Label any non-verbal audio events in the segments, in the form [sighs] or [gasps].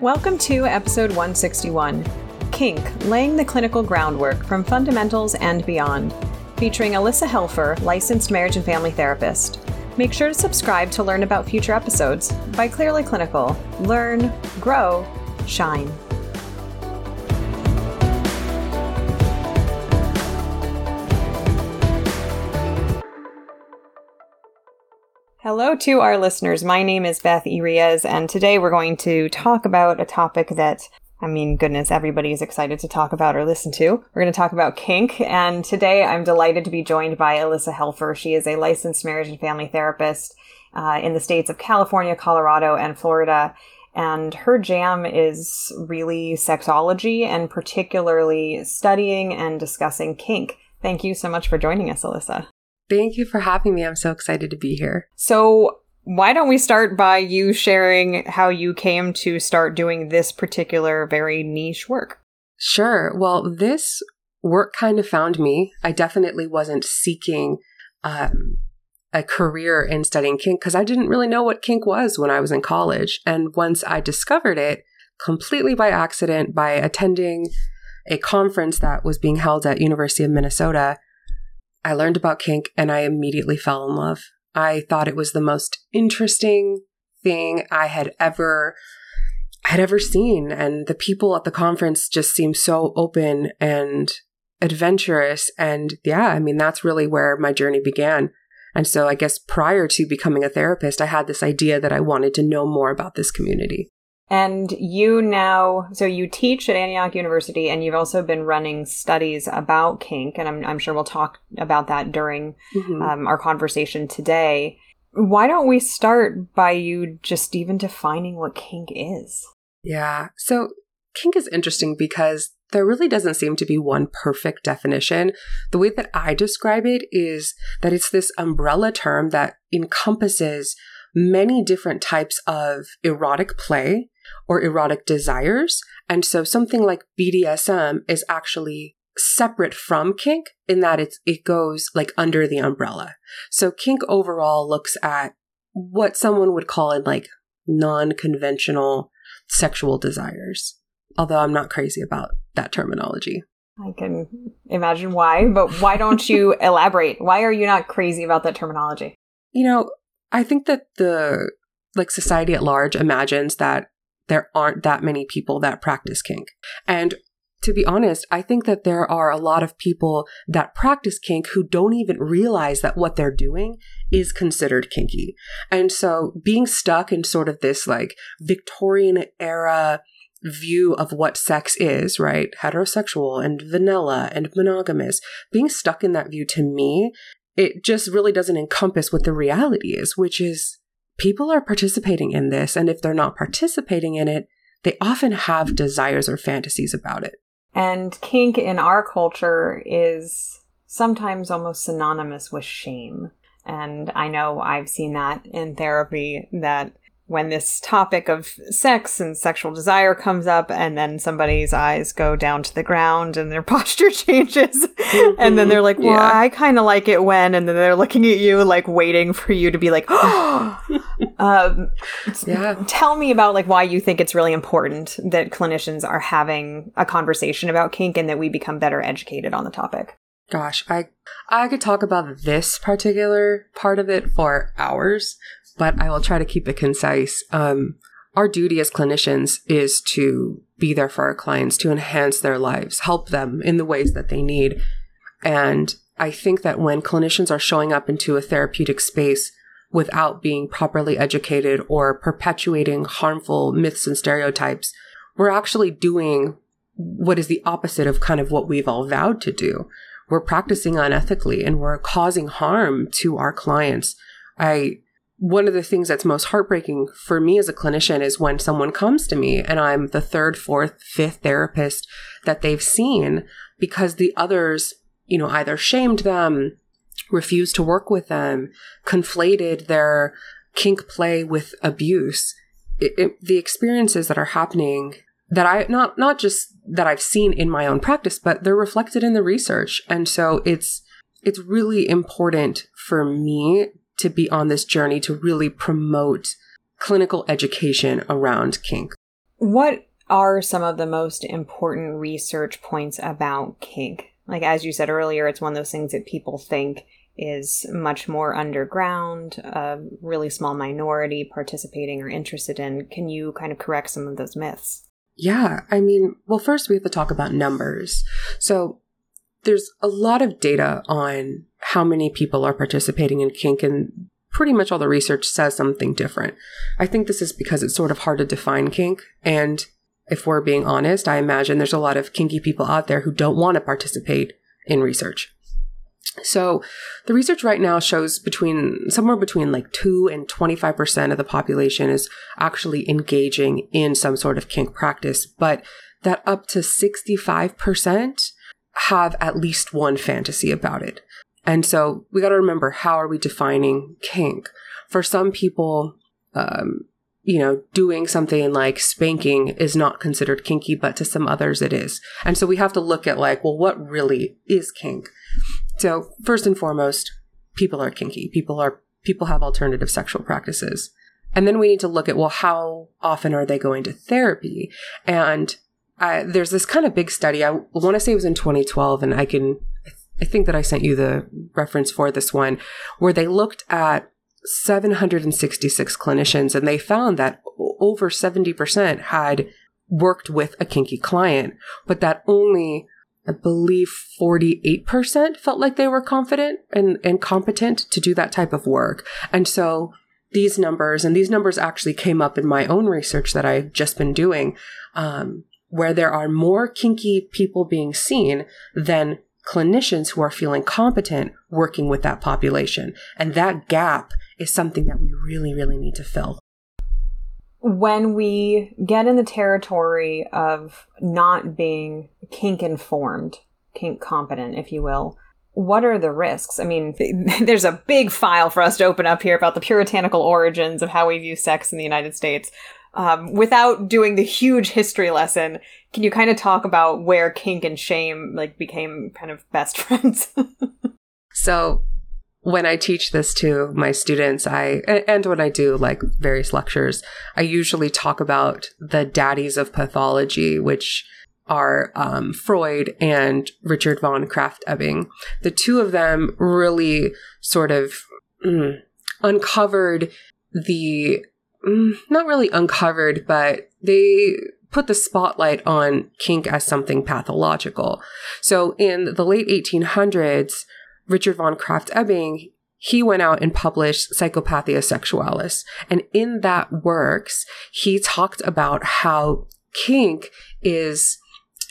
Welcome to episode 161 Kink Laying the Clinical Groundwork from Fundamentals and Beyond, featuring Alyssa Helfer, licensed marriage and family therapist. Make sure to subscribe to learn about future episodes by Clearly Clinical. Learn, grow, shine. Hello to our listeners. My name is Beth Irias, and today we're going to talk about a topic that, I mean, goodness, everybody is excited to talk about or listen to. We're going to talk about kink, and today I'm delighted to be joined by Alyssa Helfer. She is a licensed marriage and family therapist uh, in the states of California, Colorado, and Florida. And her jam is really sexology and particularly studying and discussing kink. Thank you so much for joining us, Alyssa. Thank you for having me. I'm so excited to be here. So, why don't we start by you sharing how you came to start doing this particular very niche work? Sure. Well, this work kind of found me. I definitely wasn't seeking um, a career in studying kink because I didn't really know what kink was when I was in college. And once I discovered it completely by accident by attending a conference that was being held at University of Minnesota, I learned about kink and I immediately fell in love. I thought it was the most interesting thing I had ever had ever seen and the people at the conference just seemed so open and adventurous and yeah, I mean that's really where my journey began. And so I guess prior to becoming a therapist, I had this idea that I wanted to know more about this community. And you now, so you teach at Antioch University, and you've also been running studies about kink, and I'm, I'm sure we'll talk about that during mm-hmm. um, our conversation today. Why don't we start by you just even defining what kink is? Yeah. So kink is interesting because there really doesn't seem to be one perfect definition. The way that I describe it is that it's this umbrella term that encompasses many different types of erotic play or erotic desires. And so something like BDSM is actually separate from kink in that it's, it goes like under the umbrella. So kink overall looks at what someone would call it like non-conventional sexual desires. Although I'm not crazy about that terminology. I can imagine why, but why don't you [laughs] elaborate? Why are you not crazy about that terminology? You know, I think that the like society at large imagines that there aren't that many people that practice kink. And to be honest, I think that there are a lot of people that practice kink who don't even realize that what they're doing is considered kinky. And so being stuck in sort of this like Victorian era view of what sex is, right? Heterosexual and vanilla and monogamous, being stuck in that view to me, it just really doesn't encompass what the reality is, which is people are participating in this. And if they're not participating in it, they often have desires or fantasies about it. And kink in our culture is sometimes almost synonymous with shame. And I know I've seen that in therapy that when this topic of sex and sexual desire comes up and then somebody's eyes go down to the ground and their [laughs] posture changes mm-hmm. [laughs] and then they're like well yeah. i kind of like it when and then they're looking at you like waiting for you to be like oh [laughs] um, yeah. tell me about like why you think it's really important that clinicians are having a conversation about kink and that we become better educated on the topic gosh i i could talk about this particular part of it for hours but I will try to keep it concise. Um, our duty as clinicians is to be there for our clients, to enhance their lives, help them in the ways that they need. And I think that when clinicians are showing up into a therapeutic space without being properly educated or perpetuating harmful myths and stereotypes, we're actually doing what is the opposite of kind of what we've all vowed to do. We're practicing unethically and we're causing harm to our clients. I one of the things that's most heartbreaking for me as a clinician is when someone comes to me and I'm the third, fourth, fifth therapist that they've seen because the others, you know, either shamed them, refused to work with them, conflated their kink play with abuse. It, it, the experiences that are happening that I not not just that I've seen in my own practice, but they're reflected in the research. And so it's it's really important for me to be on this journey to really promote clinical education around kink. What are some of the most important research points about kink? Like, as you said earlier, it's one of those things that people think is much more underground, a really small minority participating or interested in. Can you kind of correct some of those myths? Yeah, I mean, well, first we have to talk about numbers. So there's a lot of data on how many people are participating in kink, and pretty much all the research says something different. I think this is because it's sort of hard to define kink, and if we're being honest, I imagine there's a lot of kinky people out there who don't want to participate in research. So the research right now shows between somewhere between like 2 and 25% of the population is actually engaging in some sort of kink practice, but that up to 65% have at least one fantasy about it. And so we got to remember how are we defining kink? For some people, um, you know, doing something like spanking is not considered kinky, but to some others it is. And so we have to look at like, well, what really is kink? So first and foremost, people are kinky. People are people have alternative sexual practices. And then we need to look at well, how often are they going to therapy? And uh, there's this kind of big study. I want to say it was in 2012, and I can I think that I sent you the reference for this one, where they looked at 766 clinicians and they found that over 70% had worked with a kinky client, but that only I believe 48% felt like they were confident and, and competent to do that type of work. And so these numbers, and these numbers actually came up in my own research that I've just been doing, um, where there are more kinky people being seen than clinicians who are feeling competent working with that population. And that gap is something that we really, really need to fill when we get in the territory of not being kink informed, kink competent, if you will, what are the risks? I mean, [laughs] there's a big file for us to open up here about the puritanical origins of how we view sex in the United States. Um, without doing the huge history lesson, can you kind of talk about where kink and shame like became kind of best [laughs] friends? so when I teach this to my students, I and when I do like various lectures, I usually talk about the daddies of pathology, which are um, Freud and Richard von Krafft-Ebing. The two of them really sort of mm, uncovered the not really uncovered, but they put the spotlight on kink as something pathological. So in the late 1800s, Richard von Krafft-Ebing, he went out and published Psychopathia Sexualis. And in that works, he talked about how kink is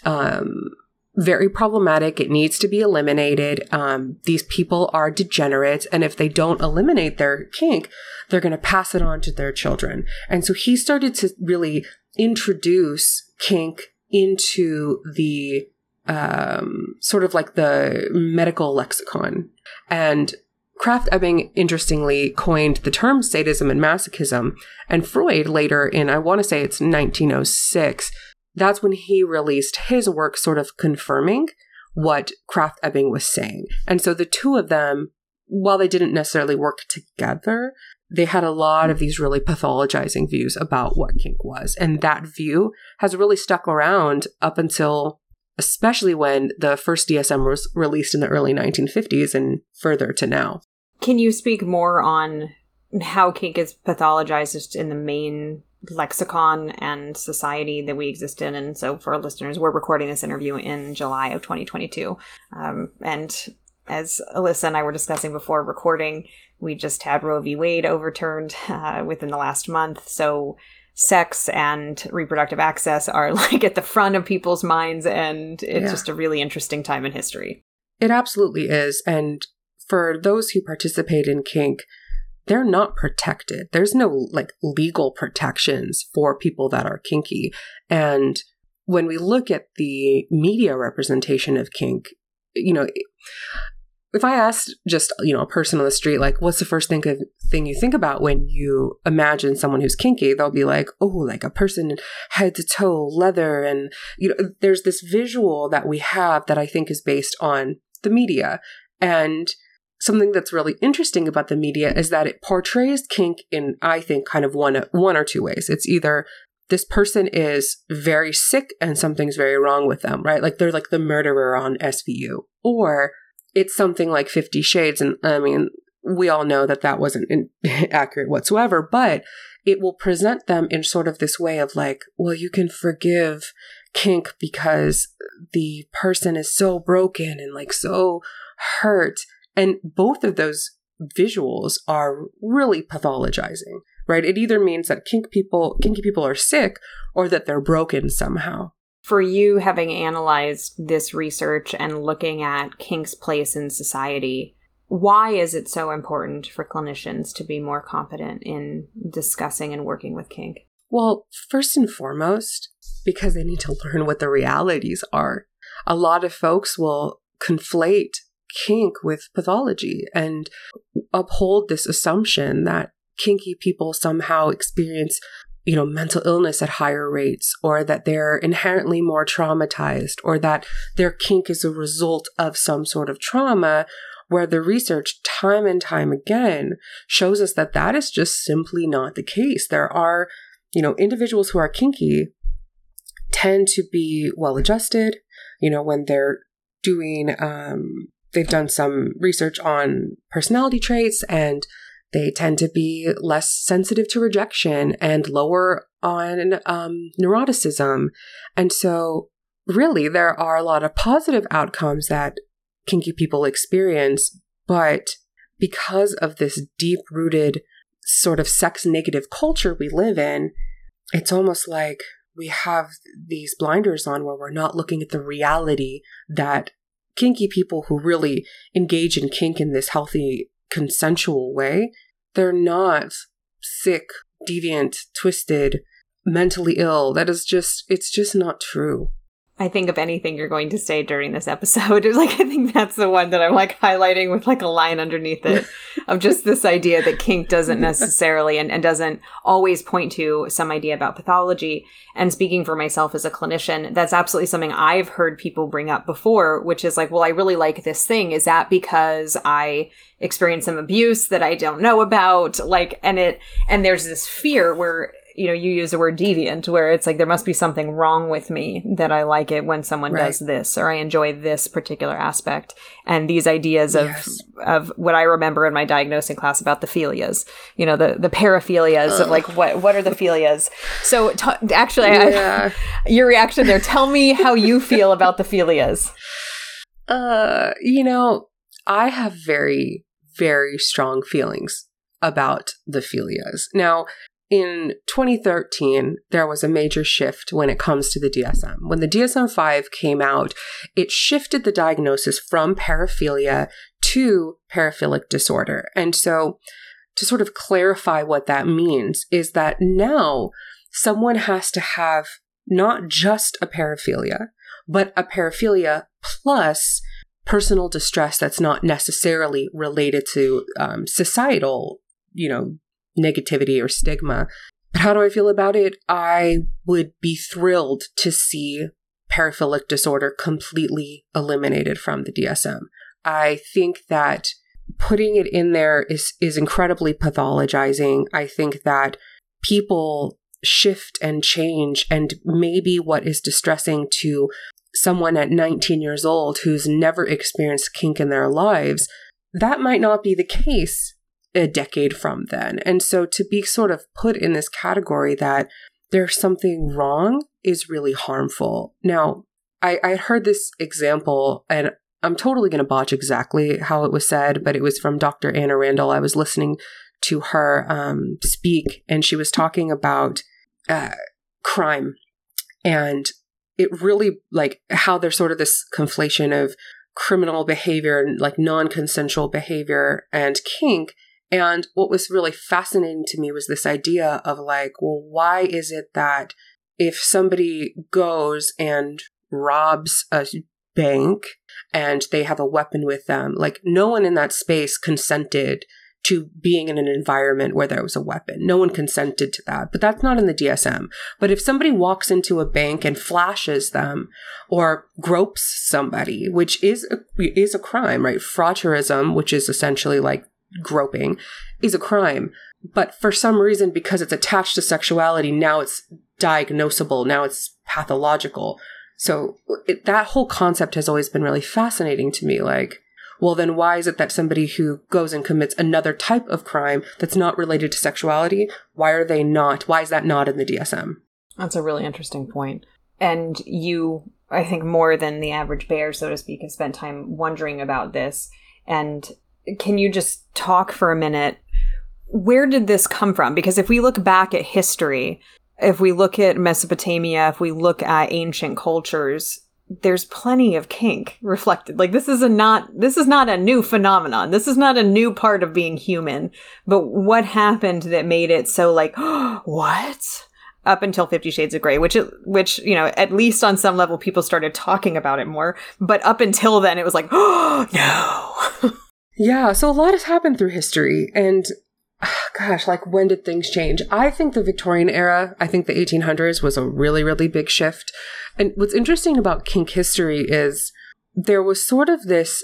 um, very problematic. It needs to be eliminated. Um, these people are degenerates. And if they don't eliminate their kink, they're going to pass it on to their children. And so he started to really introduce kink into the um, sort of like the medical lexicon. And Krafft-Ebing interestingly coined the term sadism and masochism, and Freud later in, I want to say it's 1906, that's when he released his work sort of confirming what Krafft-Ebing was saying. And so the two of them, while they didn't necessarily work together, they had a lot of these really pathologizing views about what kink was. And that view has really stuck around up until especially when the first DSM was released in the early 1950s and further to now. Can you speak more on how kink is pathologized in the main lexicon and society that we exist in? And so, for our listeners, we're recording this interview in July of 2022. Um, and as Alyssa and I were discussing before recording, we just had Roe v. Wade overturned [laughs] uh, within the last month. So, sex and reproductive access are [laughs] like at the front of people's minds and it's yeah. just a really interesting time in history. It absolutely is and for those who participate in kink they're not protected. There's no like legal protections for people that are kinky. And when we look at the media representation of kink, you know, if I asked just you know a person on the street like what's the first thing thing you think about when you imagine someone who's kinky they'll be like oh like a person head to toe leather and you know there's this visual that we have that I think is based on the media and something that's really interesting about the media is that it portrays kink in I think kind of one one or two ways it's either this person is very sick and something's very wrong with them, right? Like they're like the murderer on SVU. Or it's something like 50 Shades. And I mean, we all know that that wasn't in- [laughs] accurate whatsoever, but it will present them in sort of this way of like, well, you can forgive kink because the person is so broken and like so hurt. And both of those visuals are really pathologizing right? It either means that kink people, kinky people are sick or that they're broken somehow. For you, having analyzed this research and looking at kink's place in society, why is it so important for clinicians to be more competent in discussing and working with kink? Well, first and foremost, because they need to [laughs] learn what the realities are. A lot of folks will conflate kink with pathology and uphold this assumption that kinky people somehow experience you know mental illness at higher rates or that they're inherently more traumatized or that their kink is a result of some sort of trauma where the research time and time again shows us that that is just simply not the case. There are you know individuals who are kinky tend to be well adjusted you know when they're doing um they've done some research on personality traits and they tend to be less sensitive to rejection and lower on um, neuroticism. And so, really, there are a lot of positive outcomes that kinky people experience. But because of this deep rooted sort of sex negative culture we live in, it's almost like we have these blinders on where we're not looking at the reality that kinky people who really engage in kink in this healthy consensual way, they're not sick, deviant, twisted, mentally ill. That is just, it's just not true. I think of anything you're going to say during this episode. It's [laughs] Like I think that's the one that I'm like highlighting with like a line underneath it [laughs] of just this idea that kink doesn't necessarily and, and doesn't always point to some idea about pathology. And speaking for myself as a clinician, that's absolutely something I've heard people bring up before, which is like, well, I really like this thing. Is that because I experienced some abuse that I don't know about? Like, and it, and there's this fear where you know, you use the word deviant, where it's like there must be something wrong with me that I like it when someone right. does this, or I enjoy this particular aspect. And these ideas of yes. of what I remember in my diagnosing class about the philias, you know, the the paraphilias of like what what are the philias? So t- actually, yeah. I, [laughs] your reaction there. Tell me how you feel about the philias. Uh, you know, I have very very strong feelings about the philias. Now, in 2013, there was a major shift when it comes to the DSM. When the DSM 5 came out, it shifted the diagnosis from paraphilia to paraphilic disorder. And so, to sort of clarify what that means, is that now someone has to have not just a paraphilia, but a paraphilia plus personal distress that's not necessarily related to um, societal, you know, negativity or stigma. But how do I feel about it? I would be thrilled to see paraphilic disorder completely eliminated from the DSM. I think that putting it in there is is incredibly pathologizing. I think that people shift and change and maybe what is distressing to someone at 19 years old who's never experienced kink in their lives, that might not be the case a decade from then. And so to be sort of put in this category that there's something wrong is really harmful. Now, I, I heard this example and I'm totally going to botch exactly how it was said, but it was from Dr. Anna Randall. I was listening to her um, speak, and she was talking about uh, crime and it really like how there's sort of this conflation of criminal behavior and like non-consensual behavior and kink and what was really fascinating to me was this idea of like, well, why is it that if somebody goes and robs a bank and they have a weapon with them, like no one in that space consented to being in an environment where there was a weapon. No one consented to that, but that's not in the DSM. But if somebody walks into a bank and flashes them or gropes somebody, which is a, is a crime, right? Frotteurism, which is essentially like groping is a crime. But for some reason, because it's attached to sexuality, now it's diagnosable. Now it's pathological. So it, that whole concept has always been really fascinating to me. Like, well, then why is it that somebody who goes and commits another type of crime that's not related to sexuality, why are they not? Why is that not in the DSM? That's a really interesting point. And you, I think, more than the average bear, so to speak, have spent time wondering about this. And can you just talk for a minute? Where did this come from? Because if we look back at history, if we look at Mesopotamia, if we look at ancient cultures, there's plenty of kink reflected. Like this is a not this is not a new phenomenon. This is not a new part of being human. But what happened that made it so like [gasps] what? Up until 50 shades of gray, which which, you know, at least on some level people started talking about it more, but up until then it was like, "Oh, [gasps] no." [laughs] yeah, so a lot has happened through history and [sighs] gosh, like when did things change? I think the Victorian era, I think the 1800s was a really, really big shift. And what's interesting about kink history is there was sort of this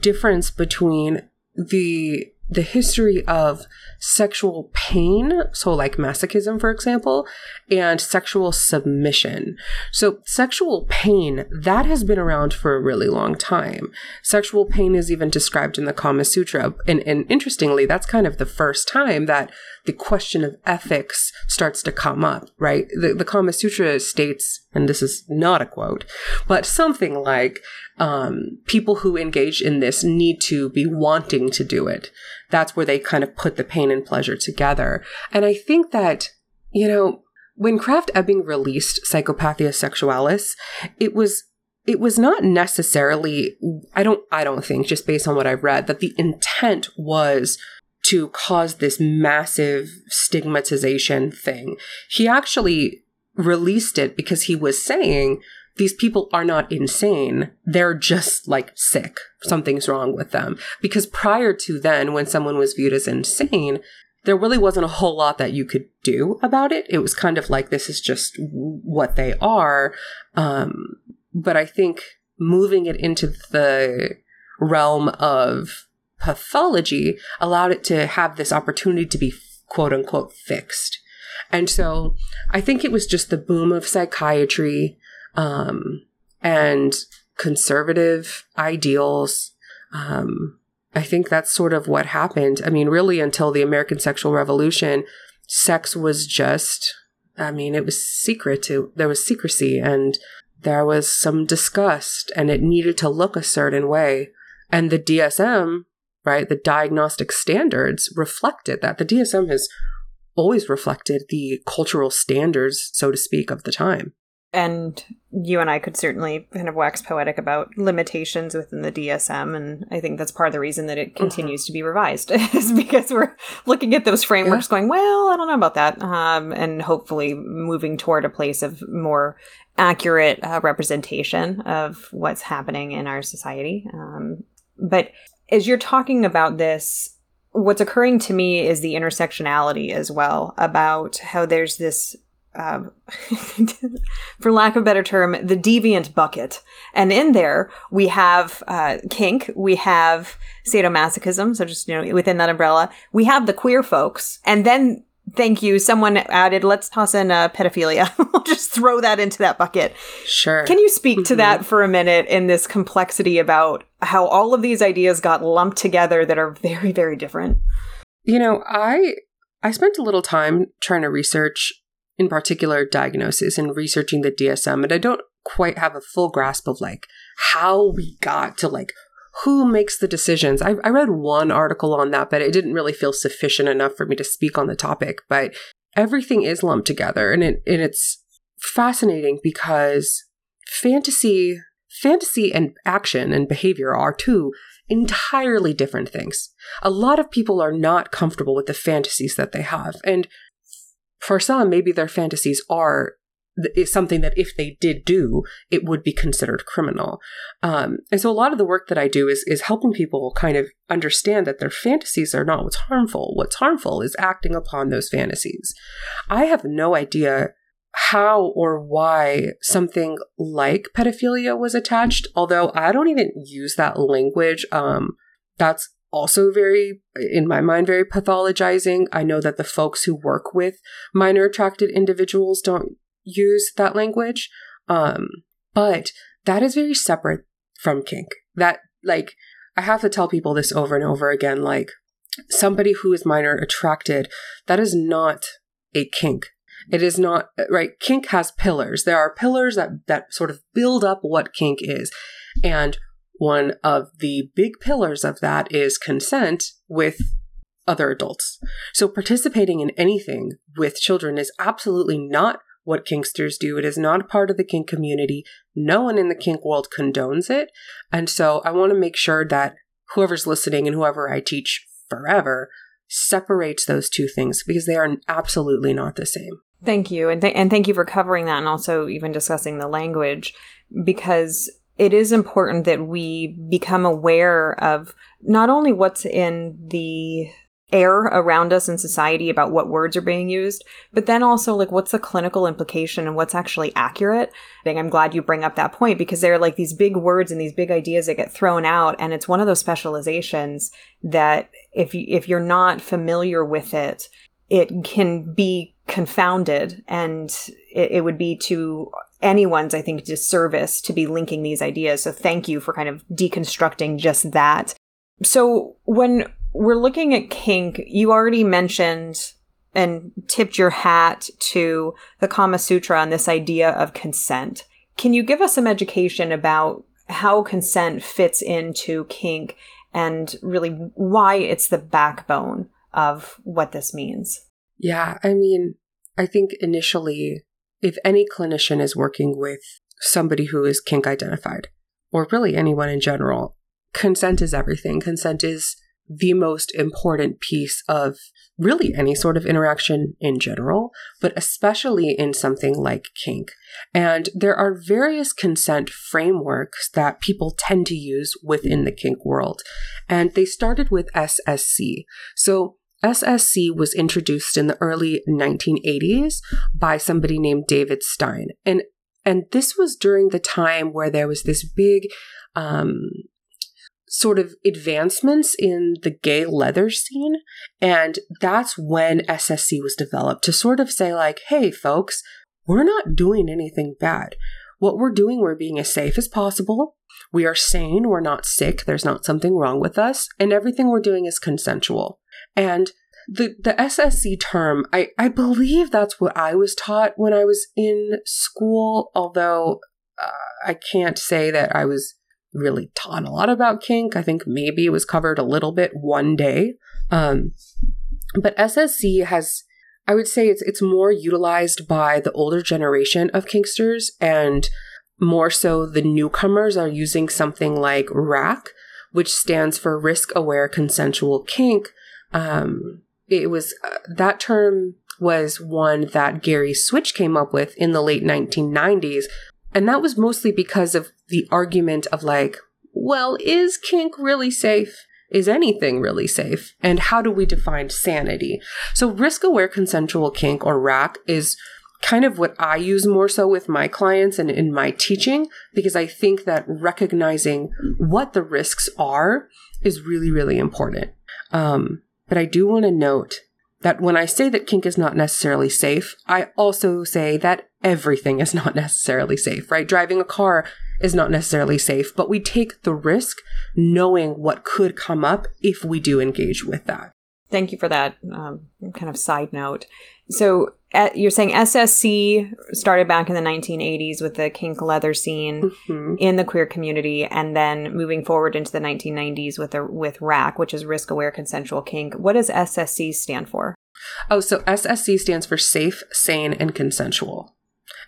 difference between the the history of sexual pain, so like masochism, for example, and sexual submission. So, sexual pain, that has been around for a really long time. Sexual pain is even described in the Kama Sutra. And, and interestingly, that's kind of the first time that the question of ethics starts to come up, right? The, the Kama Sutra states, and this is not a quote, but something like, um, people who engage in this need to be wanting to do it. That's where they kind of put the pain and pleasure together. And I think that, you know, when Krafft-Ebing released Psychopathia Sexualis, it was it was not necessarily I don't I don't think just based on what I've read that the intent was to cause this massive stigmatization thing. He actually released it because he was saying these people are not insane. They're just like sick. Something's wrong with them. Because prior to then, when someone was viewed as insane, there really wasn't a whole lot that you could do about it. It was kind of like this is just what they are. Um, but I think moving it into the realm of pathology allowed it to have this opportunity to be quote unquote fixed. And so I think it was just the boom of psychiatry um, and conservative ideals. Um, I think that's sort of what happened. I mean, really, until the American sexual revolution, sex was just, I mean, it was secret to, there was secrecy and there was some disgust and it needed to look a certain way. And the DSM, right, the diagnostic standards reflected that. The DSM has always reflected the cultural standards, so to speak, of the time and you and I could certainly kind of wax poetic about limitations within the DSM, and I think that's part of the reason that it mm-hmm. continues mm-hmm. to be revised [laughs] is because we're looking at those frameworks, yeah. going, "Well, I don't know about that," um, and hopefully moving toward a place of more accurate uh, representation of what's happening in our society. Um, but as you're talking about this, what's occurring to me is the intersectionality as well about how there's this um, [laughs] for lack of a better term, the deviant bucket. And in there, we have uh, kink, we have sadomasochism, so just, you know, within that umbrella, we have the queer folks, and then Thank you. Someone added, let's toss in uh, pedophilia. [laughs] we'll just throw that into that bucket. Sure. Can you speak to that for a minute in this complexity about how all of these ideas got lumped together that are very, very different? You know, I I spent a little time trying to research in particular diagnosis and researching the DSM, and I don't quite have a full grasp of like how we got to like who makes the decisions. I, I read one article on that, but it didn't really feel sufficient enough for me to speak on the topic. But everything is lumped together, and it and it's fascinating because fantasy fantasy and action and behavior are two entirely different things. A lot of people are not comfortable with the fantasies that they have. And for some, maybe their fantasies are something that if they did do, it would be considered criminal. Um, and so a lot of the work that I do is is helping people kind of understand that their fantasies are not what's harmful. What's harmful is acting upon those fantasies. I have no idea how or why something like pedophilia was attached, although I don't even use that language. Um, that's also very, in my mind, very pathologizing. I know that the folks who work with minor attracted individuals don't use that language. Um, but that is very separate from kink. That, like, I have to tell people this over and over again. Like, somebody who is minor attracted, that is not a kink. It is not, right? Kink has pillars. There are pillars that, that sort of build up what kink is. And one of the big pillars of that is consent with other adults. So participating in anything with children is absolutely not what kinksters do. It is not part of the kink community. No one in the kink world condones it. And so I want to make sure that whoever's listening and whoever I teach forever separates those two things because they are absolutely not the same. Thank you. And, th- and thank you for covering that and also even discussing the language because it is important that we become aware of not only what's in the air around us in society about what words are being used, but then also like what's the clinical implication and what's actually accurate. I think I'm glad you bring up that point because there are like these big words and these big ideas that get thrown out and it's one of those specializations that if you if you're not familiar with it, it can be confounded and it, it would be to anyone's I think disservice to be linking these ideas. So thank you for kind of deconstructing just that. So when we're looking at kink. You already mentioned and tipped your hat to the Kama Sutra and this idea of consent. Can you give us some education about how consent fits into kink and really why it's the backbone of what this means? Yeah, I mean, I think initially, if any clinician is working with somebody who is kink identified, or really anyone in general, consent is everything. Consent is the most important piece of really any sort of interaction in general, but especially in something like kink. And there are various consent frameworks that people tend to use within the kink world. And they started with SSC. So SSC was introduced in the early 1980s by somebody named David Stein. And and this was during the time where there was this big um, sort of advancements in the gay leather scene. And that's when SSC was developed to sort of say, like, hey, folks, we're not doing anything bad. What we're doing, we're being as safe as possible. We are sane. We're not sick. There's not something wrong with us. And everything we're doing is consensual. And the, the SSC term, I, I believe that's what I was taught when I was in school, although uh, I can't say that I was really taught a lot about kink. I think maybe it was covered a little bit one day. Um, but SSC has, I would say it's it's more utilized by the older generation of kinksters, and more so the newcomers are using something like RACK, which stands for Risk Aware Consensual Kink. Um, it was uh, that term was one that Gary Switch came up with in the late 1990s and that was mostly because of the argument of like, well, is kink really safe? Is anything really safe? And how do we define sanity? So, risk aware consensual kink or RACK is kind of what I use more so with my clients and in my teaching, because I think that recognizing what the risks are is really, really important. Um, but I do want to note that when I say that kink is not necessarily safe, I also say that everything is not [laughs] necessarily safe, right? Driving a car is not necessarily safe, but we take the risk knowing what could come up if we do engage with that. Thank you for that um, kind of side note. So uh, you're saying SSC started back in the 1980s with the kink leather scene mm-hmm. in the queer community, and then moving forward into the 1990s with the with RACK, which is risk aware consensual kink. What does SSC stand for? Oh, so SSC stands for safe, sane, and consensual.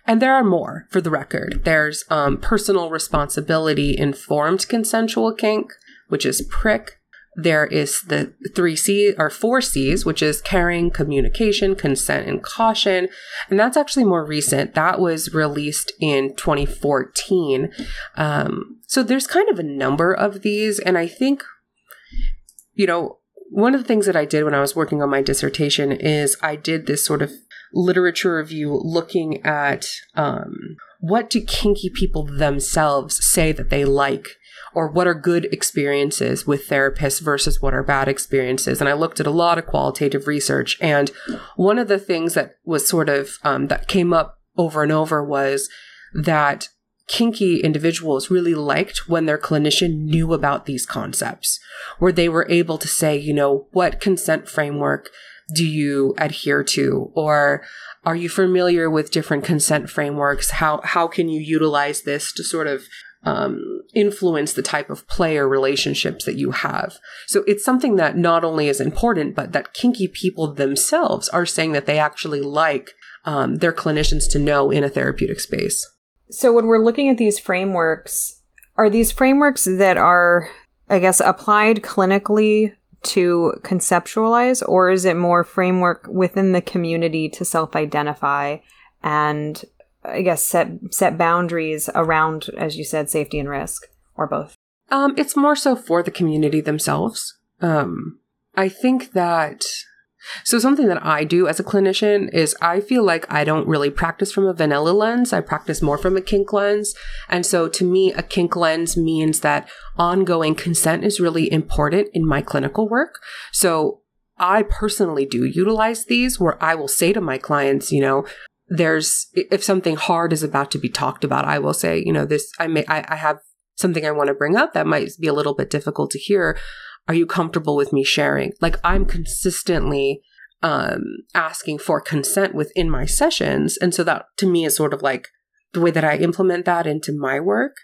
And there are more for the record. There's um, personal responsibility informed consensual kink, which is prick. There is the three C or four C's, which is caring, communication, consent, and caution. And that's actually more recent. That was released in 2014. Um, so there's kind of a number of these. And I think, you know, one of the things that I did when I was working on my dissertation is I did this sort of literature review looking at um, what do kinky people themselves say that they like or what are good experiences with therapists versus what are bad experiences. And I looked at a lot of qualitative research. And one of the things that was sort of um, that came up over and over was that kinky individuals really liked when their clinician knew about these concepts, where they were able to say, you know, what consent framework do you adhere to? Or are you familiar with different consent frameworks? How, how can you utilize this to sort of um, influence the type of player relationships that you have. So it's something that not only is important, but that kinky people themselves are saying that they actually like um, their clinicians to know in a therapeutic space. So when we're looking at these frameworks, are these frameworks that are, I guess, applied clinically to conceptualize, or is it more framework within the community to self-identify and, I guess, set set boundaries around, as you said, safety and risk, or both? Um, it's more so for the community themselves. Um, I think that so something that I do as a clinician is I feel like I don't really practice from a vanilla lens. I practice more from a kink lens. And so to me, a kink lens means that ongoing consent is really important in my clinical work. So I personally do utilize these where I will say to my clients, you know, there's, if something hard is about to be talked about, I will say, you know, this, I may, I, I have something I want to bring up that might be a little bit difficult to hear are you comfortable with me sharing? Like I'm consistently um, asking for consent within my sessions. And so that to me is sort of like the way that I implement that into my work.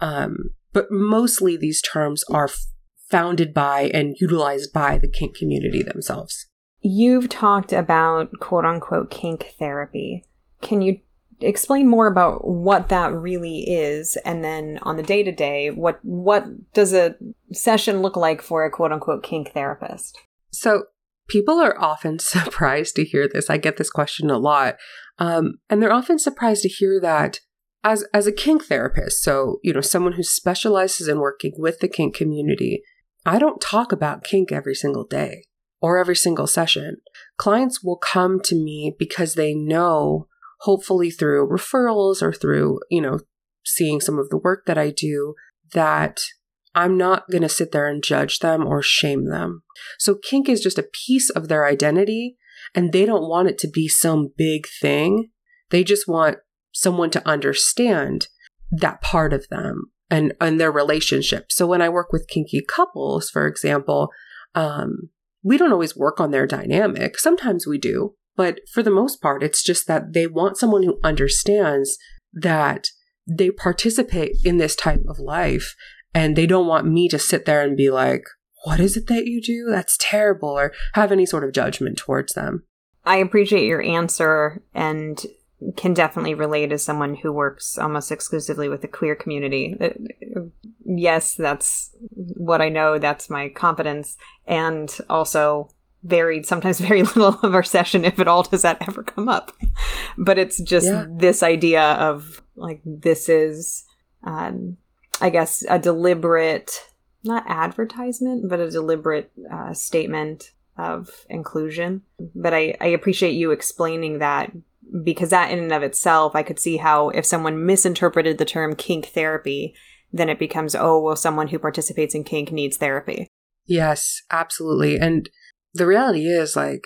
Um, but mostly these terms are f- founded by and utilized by the kink community themselves. You've talked about quote unquote kink therapy. Can you explain more about what that really is? And then on the day to day what what does a session look like for a quote unquote kink therapist? So people are often [laughs] surprised to hear this. I get this question a lot. Um, and they're often surprised to hear that as as a kink therapist so you know someone who specializes in working with the kink community i don't talk about kink every single day or every single session clients will come to me because they know hopefully through referrals or through, you know, seeing some of the work that I do, that I'm not going to sit there and judge them or shame them. So kink is just a piece of their identity and they don't want it to be some big thing. They just want someone to understand that part of them and, and their relationship. So when I work with kinky couples, for example, um, we don't always work on their dynamic. Sometimes we do, but for the most part, it's just that they want someone who understands that they participate in this type of life and they don't want me to sit there and be like, what is it that you do? That's terrible, or have any sort of judgment towards them. I appreciate your answer and can definitely relate as someone who works almost exclusively with the queer community. Uh, yes, that's what I know, that's my competence. And also, varied, sometimes [laughs] very little of our session, if at all, does that ever come up. But it's just yeah. this idea of like, this is, um, I guess, a deliberate, not advertisement, but a deliberate uh, statement of inclusion. But I, I appreciate you explaining that because that in and of itself, I could see how if someone misinterpreted the term kink therapy, then it becomes, oh, well, someone who participates in kink needs therapy. Yes, absolutely. And the reality is like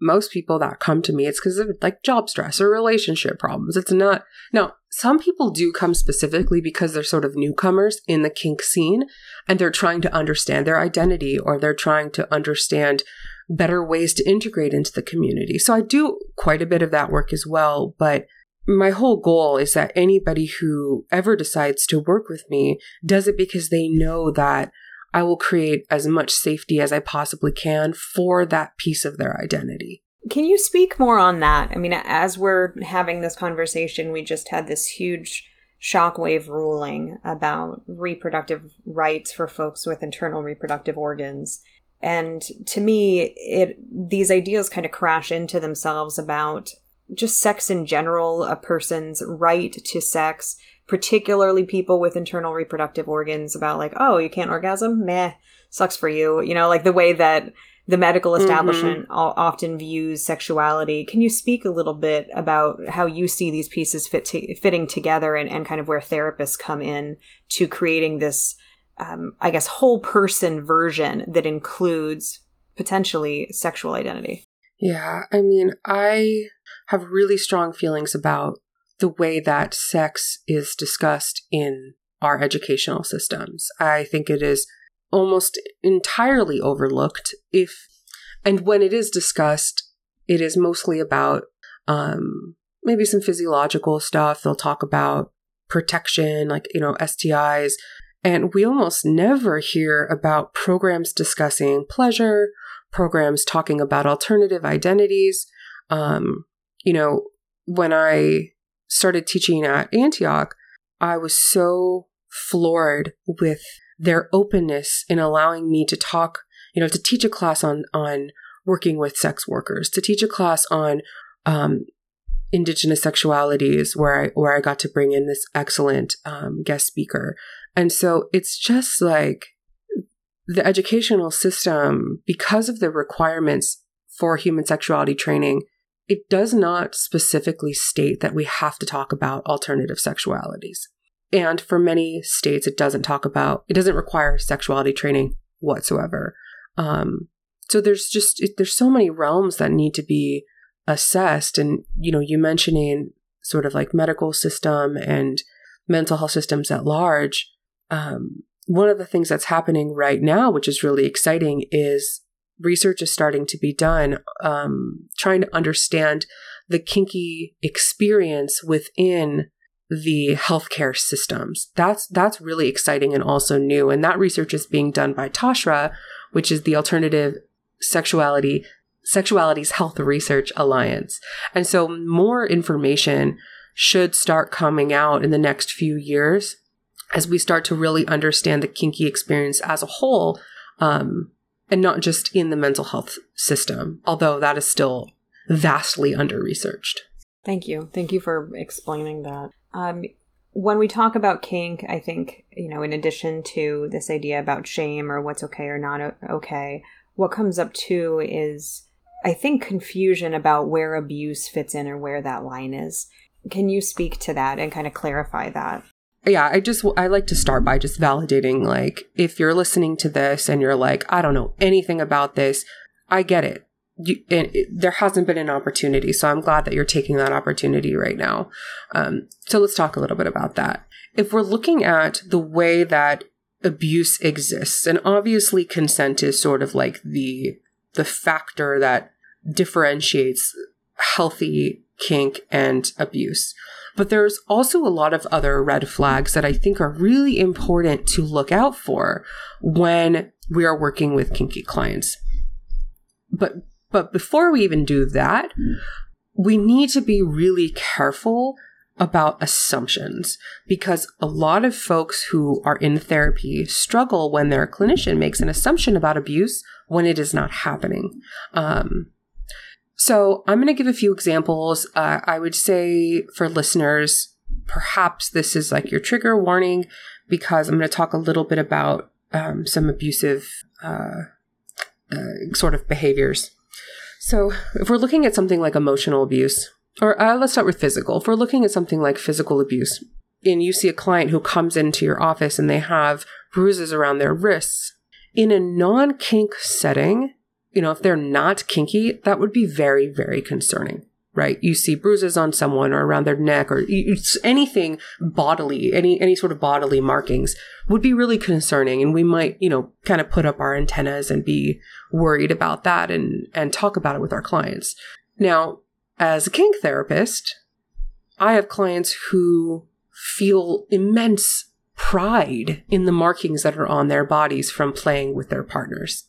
most people that come to me, it's because of like job stress or relationship problems. It's not, now, some people do come specifically because they're sort of newcomers in the kink scene and they're trying to understand their identity or they're trying to understand better ways to integrate into the community. So I do quite a bit of that work as well. But my whole goal is that anybody who ever decides to work with me does it because they know that I will create as much safety as I possibly can for that piece of their identity. Can you speak more on that? I mean, as we're having this conversation, we just had this huge shockwave ruling about reproductive rights for folks with internal reproductive organs. And to me, it these ideas kind of crash into themselves about just sex in general, a person's right to sex, particularly people with internal reproductive organs about like, oh, you can't orgasm? Meh, sucks for you. You know, like the way that the medical mm-hmm. establishment mm-hmm. often views sexuality. Can you speak a little bit about how you see these pieces fit to, fitting together and, and kind of where therapists come in to creating this, um, I guess, whole person version that includes potentially sexual identity? Yeah, I mean, I have really strong feelings about the way that sex is discussed in our educational systems. I think it is almost entirely overlooked if and when it is discussed it is mostly about um, maybe some physiological stuff they'll talk about protection like you know STIs and we almost never hear about programs discussing pleasure programs talking about alternative identities. Um, you know when I started teaching at Antioch I was so floored with their openness in allowing me to talk, you know, to teach a class on on working with sex workers, to teach a class on um, indigenous sexualities, where I where I got to bring in this excellent um, guest speaker, and so it's just like the educational system, because of the requirements for human sexuality training, it does not specifically state that we have to talk about alternative sexualities. And for many states, it doesn't talk about, it doesn't require sexuality training whatsoever. Um, so there's just, it, there's so many realms that need to be assessed. And, you know, you mentioning sort of like medical system and mental health systems at large. Um, one of the things that's happening right now, which is really exciting, is research is starting to be done um, trying to understand the kinky experience within the healthcare systems. That's that's really exciting and also new. And that research is being done by TASHRA, which is the Alternative Sexuality Sexualities Health Research Alliance. And so more information should start coming out in the next few years as we start to really understand the kinky experience as a whole, um, and not just in the mental health system, although that is still vastly under researched. Thank you. Thank you for explaining that. Um, when we talk about kink, I think, you know, in addition to this idea about shame or what's okay or not okay, what comes up too is, I think, confusion about where abuse fits in or where that line is. Can you speak to that and kind of clarify that? Yeah, I just, I like to start by just validating, like, if you're listening to this and you're like, I don't know anything about this, I get it you, it, there hasn't been an opportunity. So I'm glad that you're taking that opportunity right now. Um, so let's talk a little bit about that. If we're looking at the way that abuse exists, and obviously consent is sort of like the the factor that differentiates healthy kink and abuse. But there's also a lot of other red flags that I think are really important to look out for when we are working with kinky clients. But but before we even do that, we need to be really careful about assumptions because a lot of folks who are in therapy struggle when their clinician makes an assumption about abuse when it is not happening. Um, so I'm going to give a few examples. Uh, I would say for listeners, perhaps this is like your trigger warning because I'm going to talk a little bit about um, some abusive uh, uh, sort of behaviors. So, if we're looking at something like emotional abuse, or uh, let's start with physical. If we're looking at something like physical abuse, and you see a client who comes into your office and they have bruises around their wrists, in a non kink setting, you know, if they're not kinky, that would be very, very concerning right? You see bruises on someone or around their neck or anything bodily, any, any sort of bodily markings would be really concerning. And we might, you know, kind of put up our antennas and be worried about that and, and talk about it with our clients. Now, as a kink therapist, I have clients who feel immense pride in the markings that are on their bodies from playing with their partners.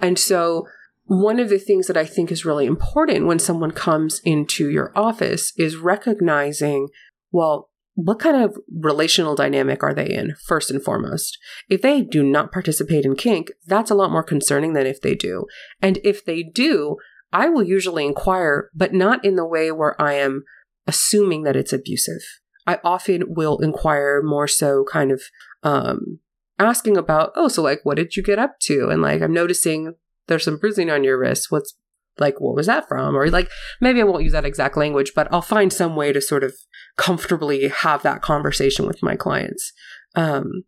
And so one of the things that I think is really important when someone comes into your office is recognizing, well, what kind of relational dynamic are they in, first and foremost? If they do not participate in kink, that's a lot more concerning than if they do. And if they do, I will usually inquire, but not in the way where I am assuming that it's abusive. I often will inquire more so kind of um, asking about, oh, so like, what did you get up to? And like, I'm noticing there's some bruising on your wrist. What's like, what was that from? Or like, maybe I won't use that exact language, but I'll find some way to sort of comfortably have that conversation with my clients. Um,